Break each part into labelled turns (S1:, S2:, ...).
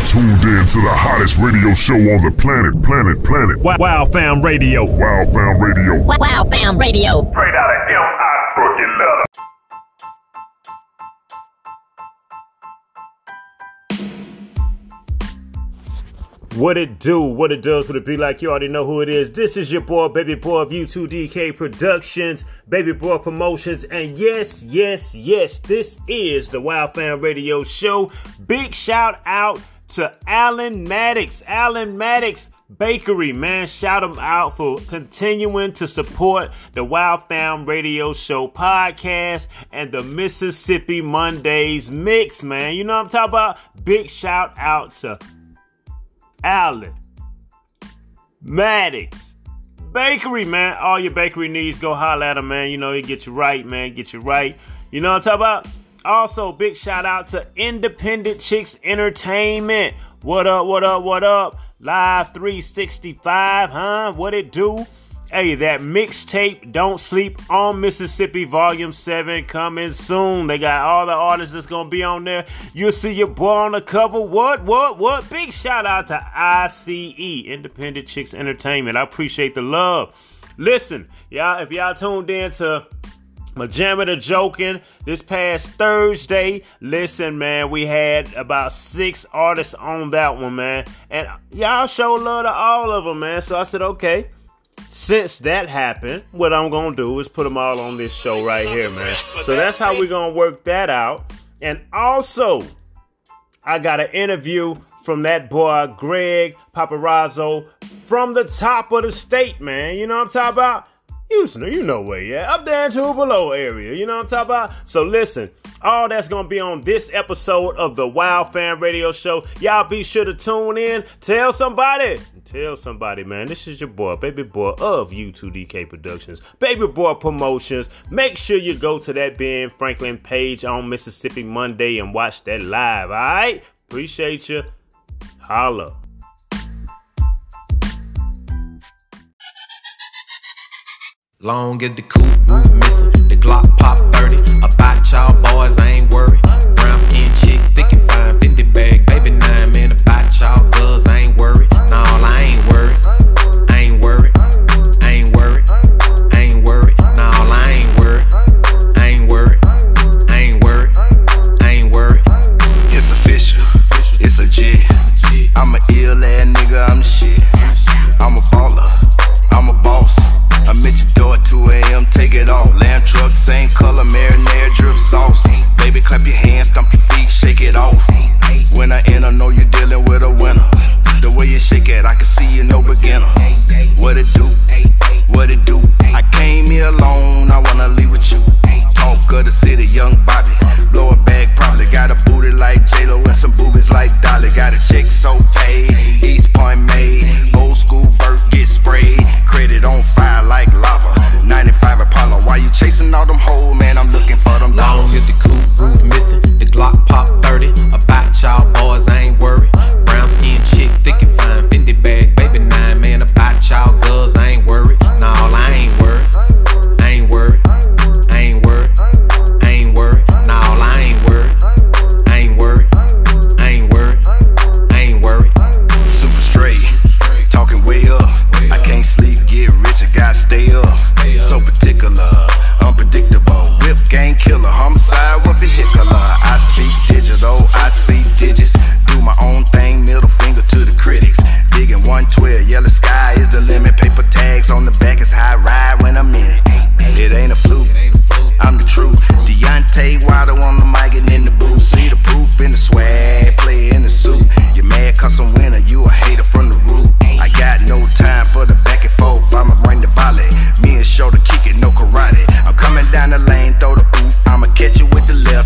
S1: You're tuned in to the hottest radio show on the planet, planet, planet.
S2: Wow, wow Fam Radio.
S1: Wow Fam Radio.
S3: Wow, wow Fam Radio.
S1: Straight out of M.I. Crooked Letter.
S2: What it do, what it does, what it be like, you already know who it is. This is your boy, Baby Boy of U2DK Productions, Baby Boy Promotions, and yes, yes, yes, this is the Wild Fam Radio Show. Big shout out to Alan Maddox, Alan Maddox Bakery, man. Shout him out for continuing to support the Wild Fam Radio Show podcast and the Mississippi Mondays mix, man. You know what I'm talking about? Big shout out to Alan, Maddox, Bakery, man. All your bakery needs, go holler at him, man. You know, he get you right, man. Get you right. You know what I'm talking about? Also, big shout out to Independent Chicks Entertainment. What up, what up, what up? Live 365, huh? What it do? Hey, that mixtape, Don't Sleep on Mississippi, Volume 7, coming soon. They got all the artists that's gonna be on there. You'll see your boy on the cover. What, what, what? Big shout out to ICE, Independent Chicks Entertainment. I appreciate the love. Listen, y'all, if y'all tuned in to Majamita joking this past Thursday. Listen, man, we had about six artists on that one, man. And y'all show love to all of them, man. So I said, okay since that happened, what I'm gonna do is put them all on this show right here, man. So that's how we're gonna work that out. And also, I got an interview from that boy Greg Paparazzo from the top of the state, man. You know what I'm talking about? You know, you know where yeah, up there in Tupelo area. You know what I'm talking about? So listen, all that's gonna be on this episode of the Wild Fam Radio Show. Y'all be sure to tune in. Tell somebody. Tell somebody, man. This is your boy, Baby Boy of U2DK Productions, Baby Boy Promotions. Make sure you go to that Ben Franklin page on Mississippi Monday and watch that live. All right? Appreciate you. Holla.
S4: Long as the coupe roof missing, the Glock pop 30. About y'all boys, I ain't worried. Brown skin chick, thick and fine, Fendi bag, baby nine, man. About y'all girls, I ain't worried. Nah, I ain't worried.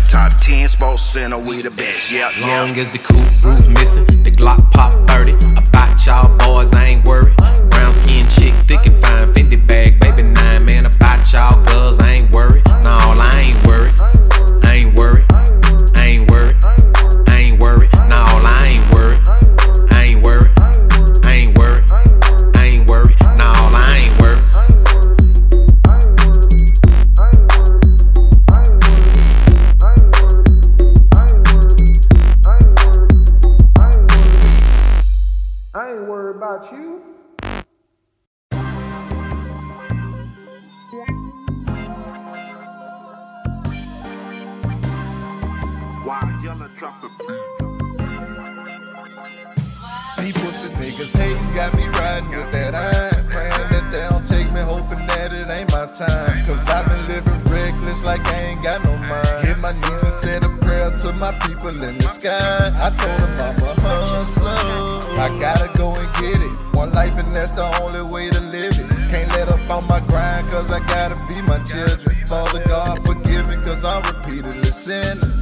S5: Top 10 sports center, we the best. Yeah, yeah.
S4: Long as the coupe roof missing, the Glock pop 30. About y'all boys, I ain't worried. Brown skin chick, thick and fine, Fendi bag, baby nine, man. About y'all
S6: in the sky. I told them I'm a hustler. I gotta go and get it. One life and that's the only way to live it. Can't let up on my grind cause I gotta be my children. Father God forgive me cause I'm repeatedly sinning.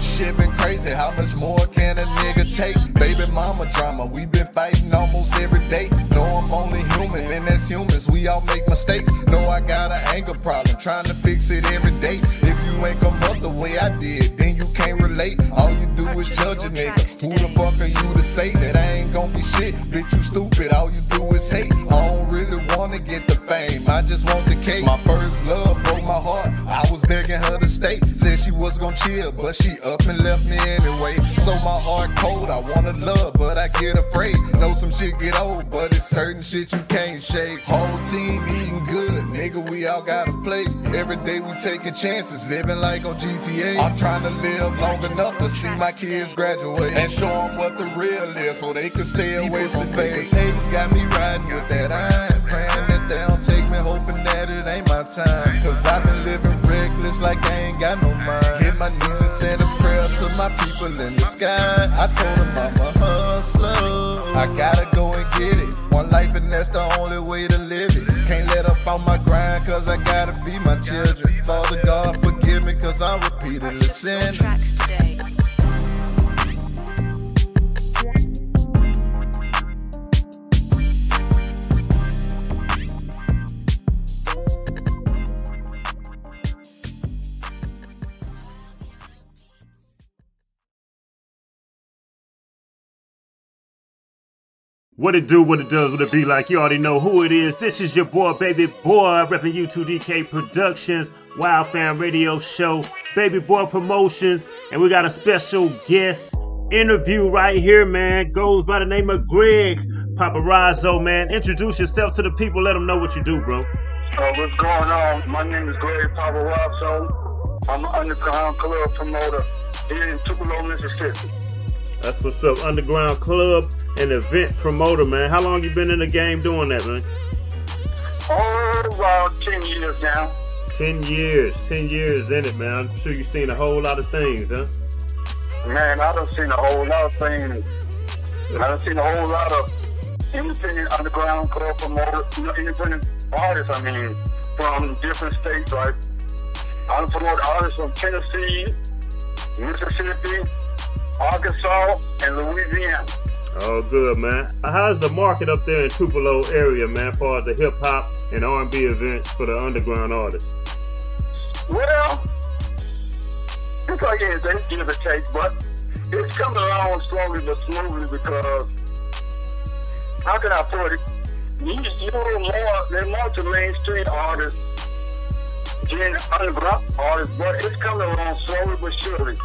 S6: Shit been crazy, how much more can a nigga take? Baby mama drama, we been fighting almost every day. Know I'm only human, and as humans, we all make mistakes. Know I got an anger problem, trying to fix it every day. If you ain't come up the way I did, can't relate. All you do is judge a nigga. Who the fuck are you to say that I ain't gon' be shit? Bitch, you stupid, all you do is hate. I don't really wanna get the fame, I just want the cake. My first love broke my heart, I was begging her to stay. Said she was gon' chill, but she up and left me anyway. So my heart cold, I wanna love, but I get afraid. Know some shit get old, but it's certain shit you can't shake. Whole team eating good, nigga, we all gotta play. Every day we taking chances, living like on GTA. I'm trying to live long enough to see my kids graduate and show them what the real is so they can stay away from fake. Hey, got me riding with that iron, praying that they don't take me, hoping that it ain't my time. Cause I've been living reckless like I ain't got no mind. Hit my knees and said a prayer to my people in the sky. I told them I'm a hustler. I gotta go and get it. One life and that's the only way to live it. Can't let up on my grind cause I gotta be my children. Father God forgive me cause I'm repeatedly sinning.
S2: What it do, what it does, what it be like. You already know who it is. This is your boy, Baby Boy, repping U2DK Productions, Wild Fam Radio Show, Baby Boy Promotions, and we got a special guest interview right here, man. Goes by the name of Greg Paparazzo, man. Introduce yourself to the people. Let them know what you do, bro.
S7: Uh, what's going on? My name is Greg Paparazzo. I'm an underground club promoter here in Tupelo, Mississippi.
S2: That's what's up. Underground Club and event promoter, man. How long you been in the game doing that, man?
S7: Oh, about 10 years now.
S2: Ten years. Ten years in it, man. I'm sure you've seen a whole lot of things, huh?
S7: Man, I done seen a whole lot of things. I done seen a whole lot of independent underground club promoters, you know, independent artists, I mean, from different states, like I done promote artists from Tennessee, Mississippi, Arkansas, and Louisiana.
S2: Oh, good, man. How's the market up there in Tupelo area, man, for the hip hop and R&B events for the underground artists?
S7: Well, it's like anything, give or take, but it's coming along slowly but smoothly because, how can I put it? You, you're more, they're more to mainstream artists than underground artists, but it's coming along slowly but surely.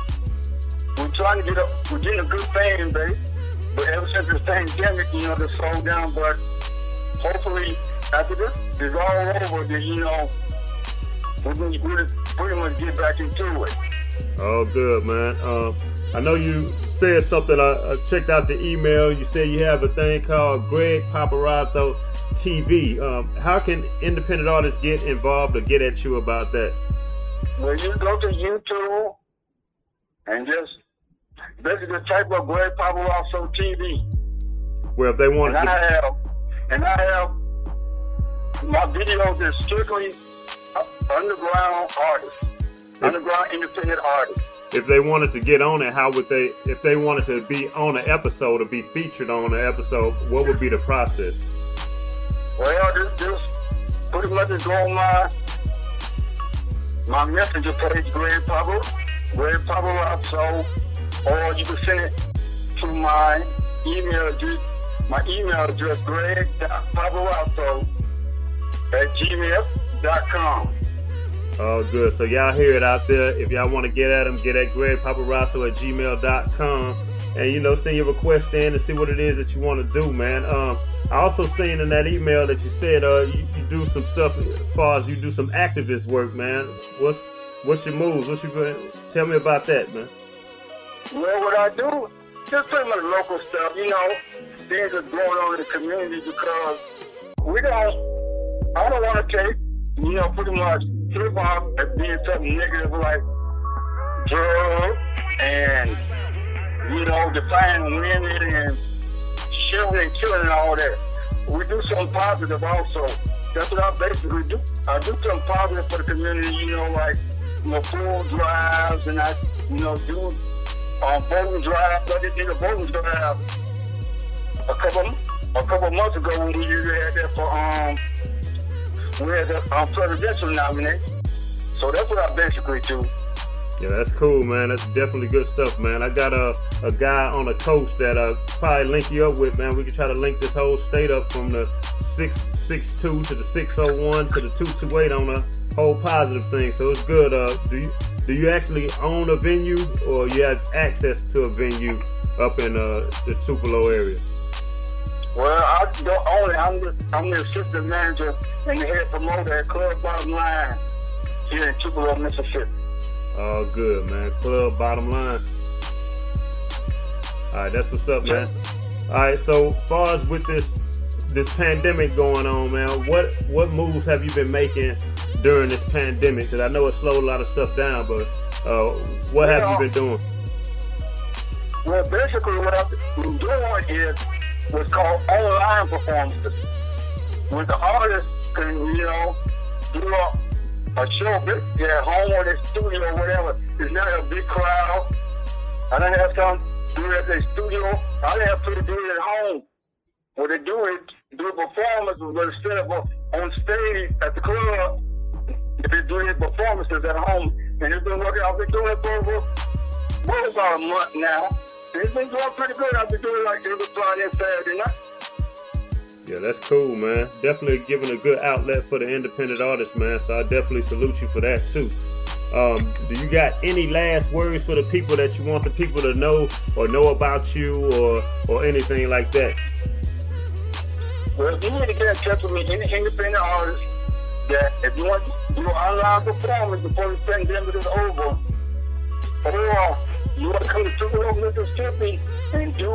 S7: We're trying to get up, we're getting a good fan base, but ever since this pandemic, you know, they slowed down, but hopefully after this is all over, then, you know, we're going to really pretty much get back into it.
S2: Oh, good, man. Um, I know you said something. I, I checked out the email. You said you have a thing called Greg Paparazzo TV. Um, how can independent artists get involved or get at you about that?
S7: Well, you go to YouTube and just basically the type up Greg Paparazzo TV.
S2: Well, if they want
S7: And
S2: to,
S7: I have, and I have my videos is strictly underground artists, underground independent artists.
S2: if they wanted to get on it, how would they? If they wanted to be on an episode or be featured on an episode, what would be the process?
S7: Well, just, just pretty much just go on my my messenger page, Greg Papa, Greg Paparazzo, or you can send it to my email address. My email address, greg.paparazzo at gmail.com.
S8: Oh, good. So y'all hear it out there. If y'all want to get at him, get at Greg Paparazzo at gmail.com. And, you know, send your request in and see what it is that you want to do, man. Um, I also seen in that email that you said uh, you, you do some stuff as far as you do some activist work, man. What's what's your moves? What you tell me about that, man?
S7: Well, would I do, just pretty much local stuff, you know, things that's going on in the community because we don't, I don't want to take, you know, pretty much hip hop as being something negative like drugs and, you know, defining women and shooting and killing and all that. We do something positive also. That's what I basically do. I do something positive for the community, you know, like, you know, drives and I, you know, do um, voting drive. I just did a voting drive a couple a couple months ago when we had that for um we had the um, presidential nominee. So that's what I basically do.
S8: Yeah, that's cool, man. That's definitely good stuff, man. I got a, a guy on the coast that I uh, probably link you up with, man. We can try to link this whole state up from the 662 to the 601 to the 228 on a whole positive thing. So it's good. Uh, do you do you actually own a venue or you have access to a venue up in uh, the Tupelo area?
S7: Well, I don't own it. I'm the, I'm the assistant manager and the head promoter at Club Bottom Line here in Tupelo, Mississippi.
S8: Oh, good, man. Club Bottom Line. All right, that's what's up, man. All right, so far as with this this pandemic going on, man, what what moves have you been making during this pandemic? Because I know it slowed a lot of stuff down, but uh, what have you been doing?
S7: Well, basically, what I've been doing is what's called online performances. When the artist can, you know, do a, a show at home or their studio or whatever. It's not a big crowd. I don't have some do it at their studio. I don't have to do it at home. What they do is do a performance but instead of on stage at the club, if they do their performances at home. And it's been working. I've been doing it for over, well, about a month now. It's been going pretty good. I've been doing it like every Friday and Saturday night.
S8: Yeah, that's cool, man. Definitely giving a good outlet for the independent artist, man. So I definitely salute you for that too. Um, do you got any last words for the people that you want the people to know or know about you or or anything like that?
S7: Well, if you need to get in touch with me, any independent artist, that if you want an online performance before the pandemic is over, or you want to come to Tupelo, Mississippi and do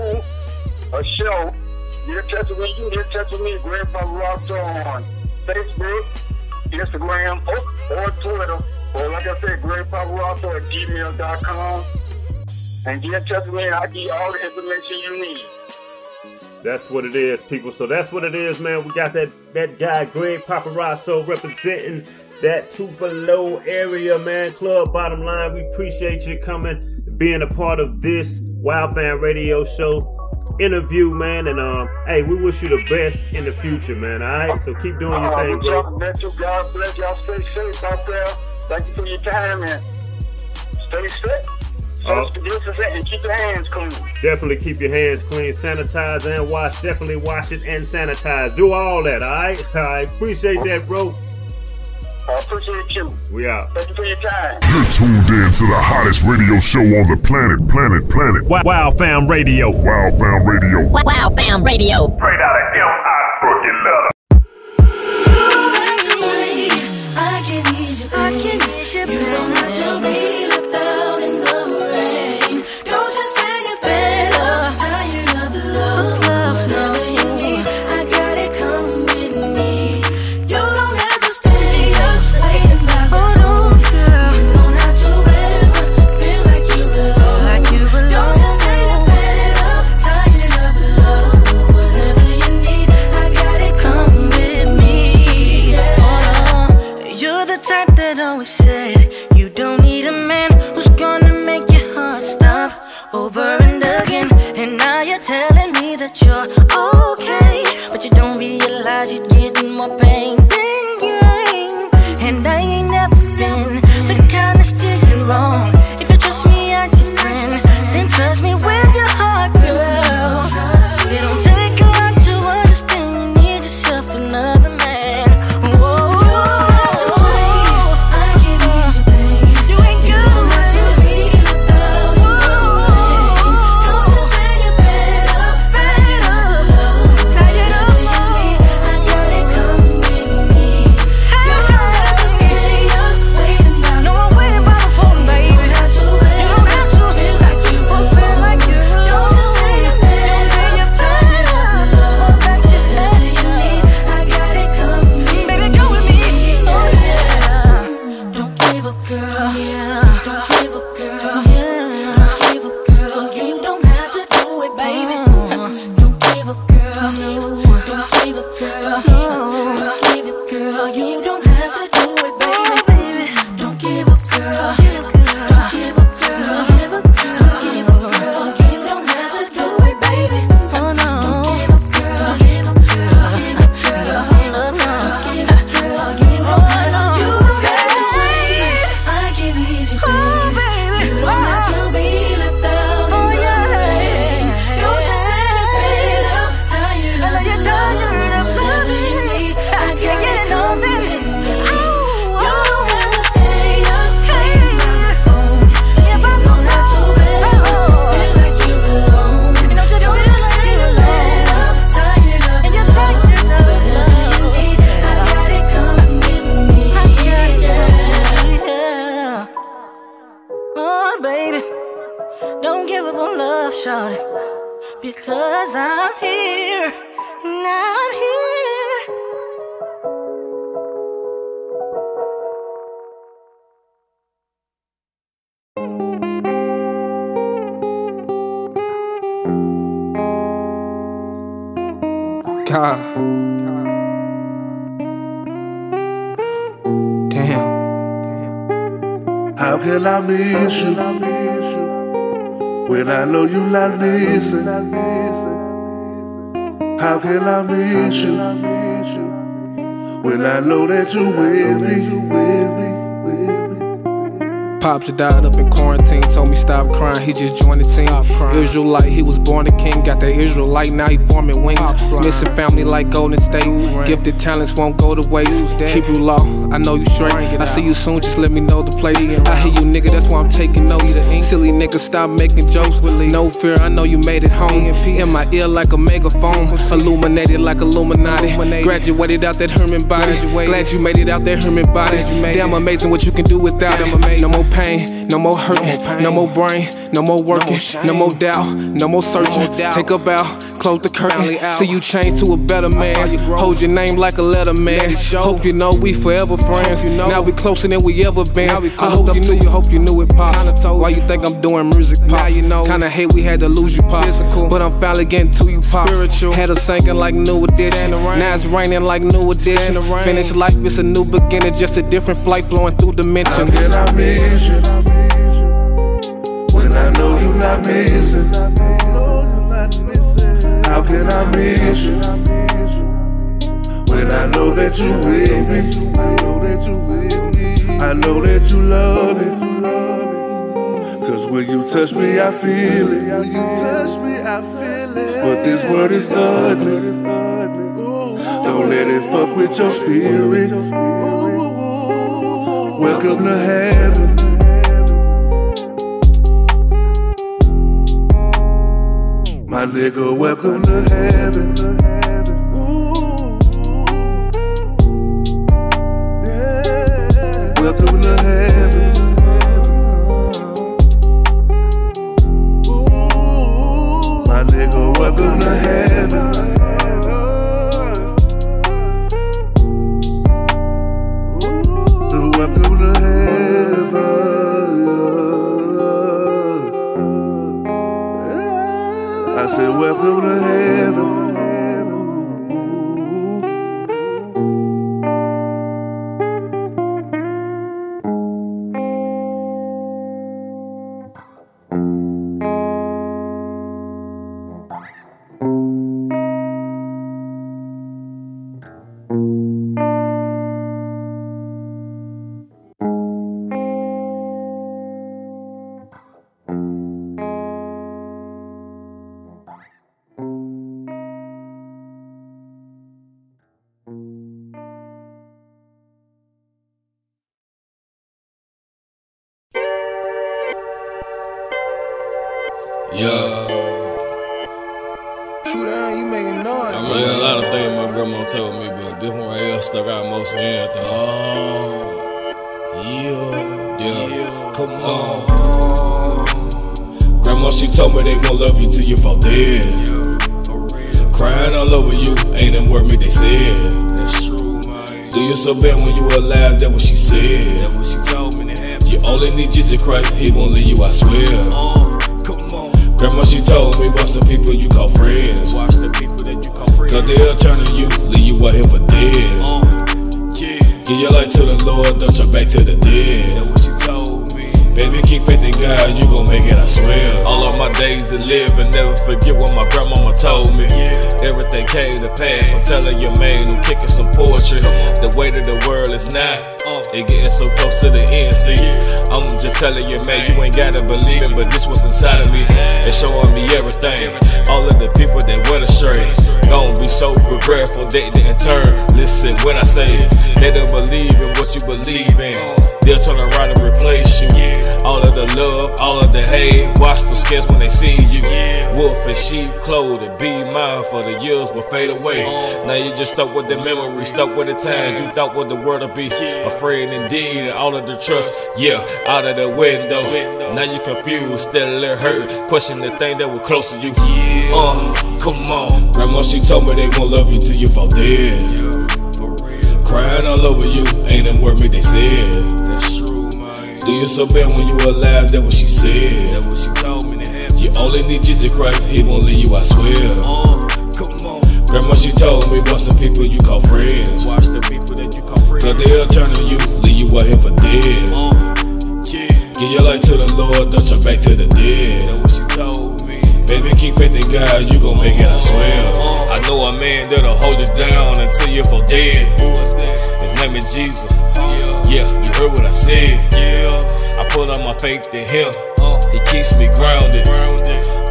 S7: a show Get in touch with me. You can get in touch with me, Greg Paparazzo, on Facebook, Instagram, or, or Twitter. Or like I said, Greg Paparazzo at gmail.com. And get in touch with me, and I'll give you all the information you need.
S8: That's what it is, people. So that's what it is, man. We got that that guy, Greg Paparazzo, representing that Tupelo area, man. Club bottom line. We appreciate you coming, being a part of this Wild Fam Radio show interview, man. And um, hey, we wish you the best in the future, man. All right, so keep doing your thing, bro.
S7: God bless y'all. Stay safe out there. Thank you for your time and stay safe. Uh, and keep your hands clean.
S8: Definitely keep your hands clean, sanitize and wash. Definitely wash it and sanitize. Do all that, all right? I appreciate that, bro.
S7: I appreciate you.
S8: We out.
S7: Thank you for your time.
S1: You're tuned in to the hottest radio show on the planet, planet, planet.
S8: Wow, wow Fam Radio.
S1: Wow Fam Radio.
S9: Wow, wow Fam Radio.
S1: Straight out of M.I. Crooked Letter.
S10: I can ease your pain. I can ease your pain. You don't have to be
S11: How can I miss you when I know you not missing? How can I miss you when I know that you with me?
S3: Pops died up in quarantine, told me stop crying, he just joined the team. Israelite, he was born a king, got that Israelite, now he forming wings. Missing family like Golden State, gifted talents won't go to waste. Keep you low, I know you straight. I see you soon, just let me know the place. I hear you, nigga, that's why I'm taking notes. Silly nigga, stop making jokes. No fear, I know you made it home. In my ear like a megaphone, illuminated like Illuminati. Graduated out that Herman body. Glad you made it out that Herman body. Damn amazing what you can do without it. No more pain, no more hurt, no more brain, no more working, no more doubt, no more searching. Take a bow, close the curtain. See you change to a better man. Hold your name like a letter man. Hope you know we forever friends. Now we closer than we ever been. I hope you knew, you hope you knew it pop. Why you think I'm doing music pop? Kinda hate we had to lose you pop. But I'm finally getting to you pop. Had us sinking like new edition. Now it's raining like new edition. Finish life, it's a new beginning, just a different flight flowing through dimensions.
S11: How can I miss you when I know you not missing? How can I miss you when I know that you with me? I know that you with me. I know that you love me. Cause when you touch me, I feel it. When you touch me, I feel it. But this world is ugly. Don't let it fuck with your spirit. Welcome to heaven. Nigga, welcome to heaven.
S12: When you were alive? That what she said. That what she told me to happen. You only need Jesus Christ, He won't leave you. I swear. come on. Grandma, she told me watch the people you call friends. Watch the people that you call friends. Cause they'll turn on you, leave you out here for dead. Give your life to the Lord, don't turn back to the dead. That's what she told me. Baby, keep faith in God, you gon' make it, I swear. All of my days to live and never forget what my grandmama told me. Yeah. Everything came to pass. I'm telling you, man, I'm kicking some poetry. The weight of the world is not. It getting so close to the end. See, I'm just telling you, man, you ain't gotta believe it, but this was inside of me. It's showing me everything. All of the people that went astray, gon' be so regretful they didn't turn. Listen when I say it, they don't believe in what you believe in. They'll turn around and replace you. All of the love, all of the hate. Watch them scares when they see you. Wolf and sheep clothing. Be mindful, the years will fade away. Now you just stuck with the memory, stuck with the times. You thought what the world would be. Afraid indeed, all of the trust. Yeah, out of the window. Now you confused, still it hurt. Question the thing that was close to you. Uh, come on. Grandma, she told me they won't love you till you fall dead. Crying all over you, ain't a word me they said. That's true, man. Do you so bad when you alive? That what she said. That what she told me to have. You only need Jesus Christ, He won't leave you, I swear. Uh, come on. Grandma, she told me, watch the people you call friends. Watch the people that you Cause they'll turn on you, leave you out here for dead. Uh, yeah. Give your life to the Lord, don't turn back to the dead. That what she told me. Baby, keep faith in God, you gon' make it, I uh, swear. Uh. I know a man that'll hold you down until you fall dead. His name is Jesus. Yeah, you heard what I said. Yeah, I put on my faith in Him. Uh. He keeps me grounded.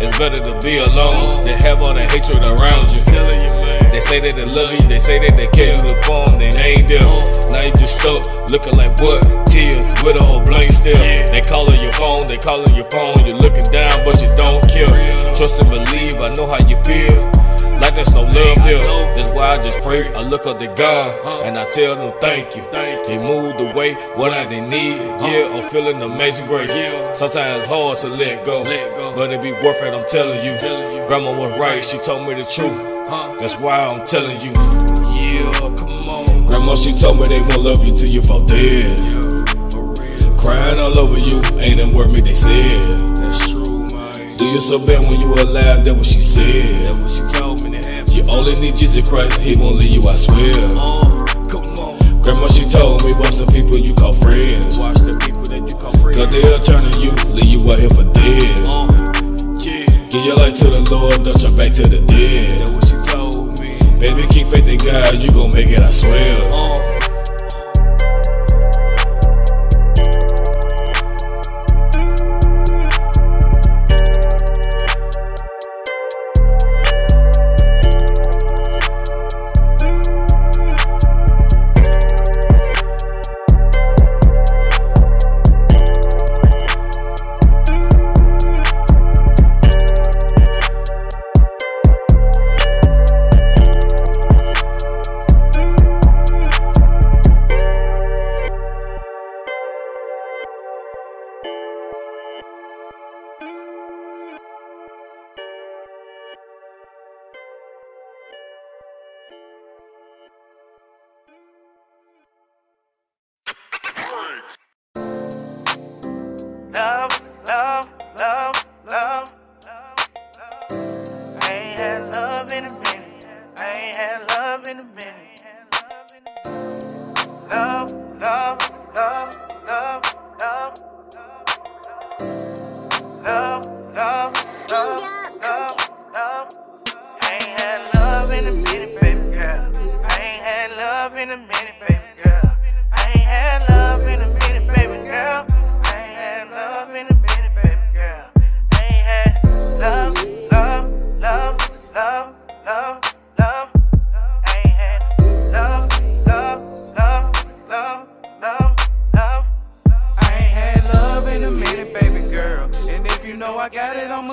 S12: It's better to be alone than have all the hatred around you. They say that they love you, they say that they care. You look for them, they ain't there. Now you just stuck, looking like what? Tears with a whole blank still. They calling your phone, they calling your phone. You're looking down, but you don't care. Trust and believe, I know how you feel. Like there's no love there. That's why I just pray. I look up to God and I tell them thank you. He moved away what I didn't need. Yeah, I'm feeling amazing grace. Sometimes it's hard to let go, but it be worth it. I'm telling you. Grandma was right. She told me the truth. That's why I'm telling you. Yeah, come on. Grandma, she told me they won't love you till you fall dead. Crying all over you, ain't a word me they said. That's true, man. Do you so bad when you alive? That what she said. That what she told me to have. You only need Jesus Christ, He won't leave you, I swear. come on. Grandma, she told me watch the people you call friends. Watch the people that you call friends. Cause they'll turn on you, leave you out here for dead. Give your life to the Lord, don't turn back to the dead. Baby, keep faith in God, you gon' make it, I swear.
S13: Uh.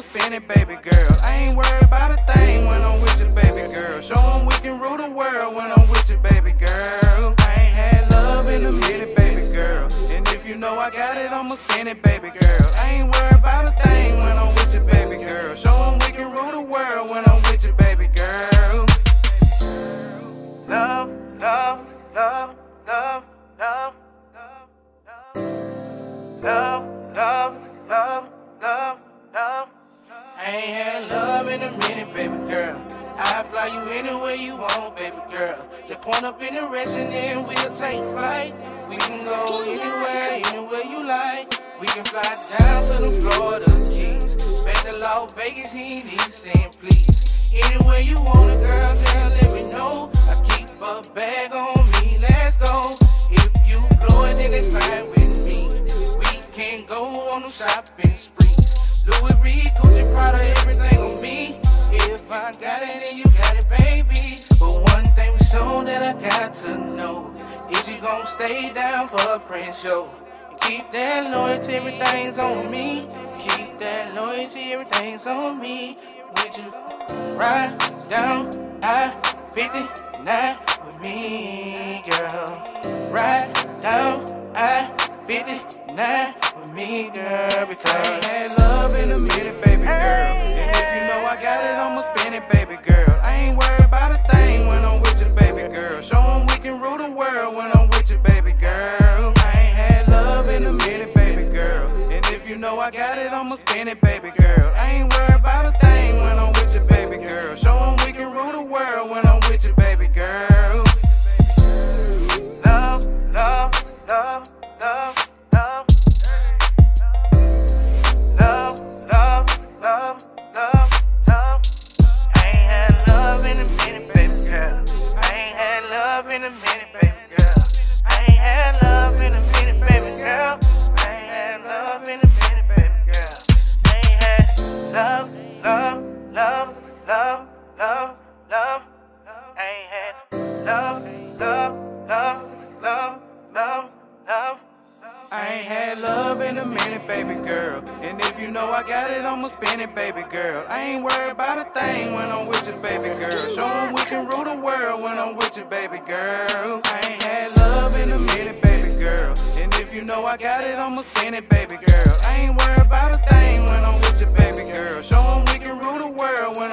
S13: I'ma spend it, baby girl. I ain't worried about a thing when I'm with you, baby girl. Show 'em we can rule the world when I'm with you, baby girl. I ain't had love in a minute, baby girl. And if you know I got it, I'ma spend it, baby Up in direction and we'll take flight. We can go anywhere, anywhere you like. We can fly down to the Florida Keys. Back to Las Vegas, he ain't saying please. Anywhere you want it, girl, girl, let me know. I keep a bag on me, let's go. If you blowin', then it's fine with me. We can go on a shopping spree. Louis Reed, Gucci, Prada, everything on me. If I got it then you got it, baby. So that I got to know. Is you gon' stay down for a Prince show? Keep that loyalty, everything's on me. Keep that loyalty, everything's on me. Would you ride down I 59 with me, girl? Ride down I 59 with me, girl. Because I ain't love in a minute, baby girl. And if you know I got it, I'ma spend it, baby girl. I ain't worried about a thing when I'm with you, baby girl. Show 'em we can rule the world when I'm with you, baby girl. I ain't had love in a minute, baby girl. And if you know I got it, I'ma spend it, baby girl. You know I got it, I'ma spin it, baby girl. I ain't worried about a thing when I'm with you, baby girl. Show them we can rule the world when I'm with you, baby girl. I ain't had love in a minute, baby girl. And if you know I got it, I'ma spin it, baby girl. I ain't worried about a thing when I'm with you, baby girl. Show them we can rule the world when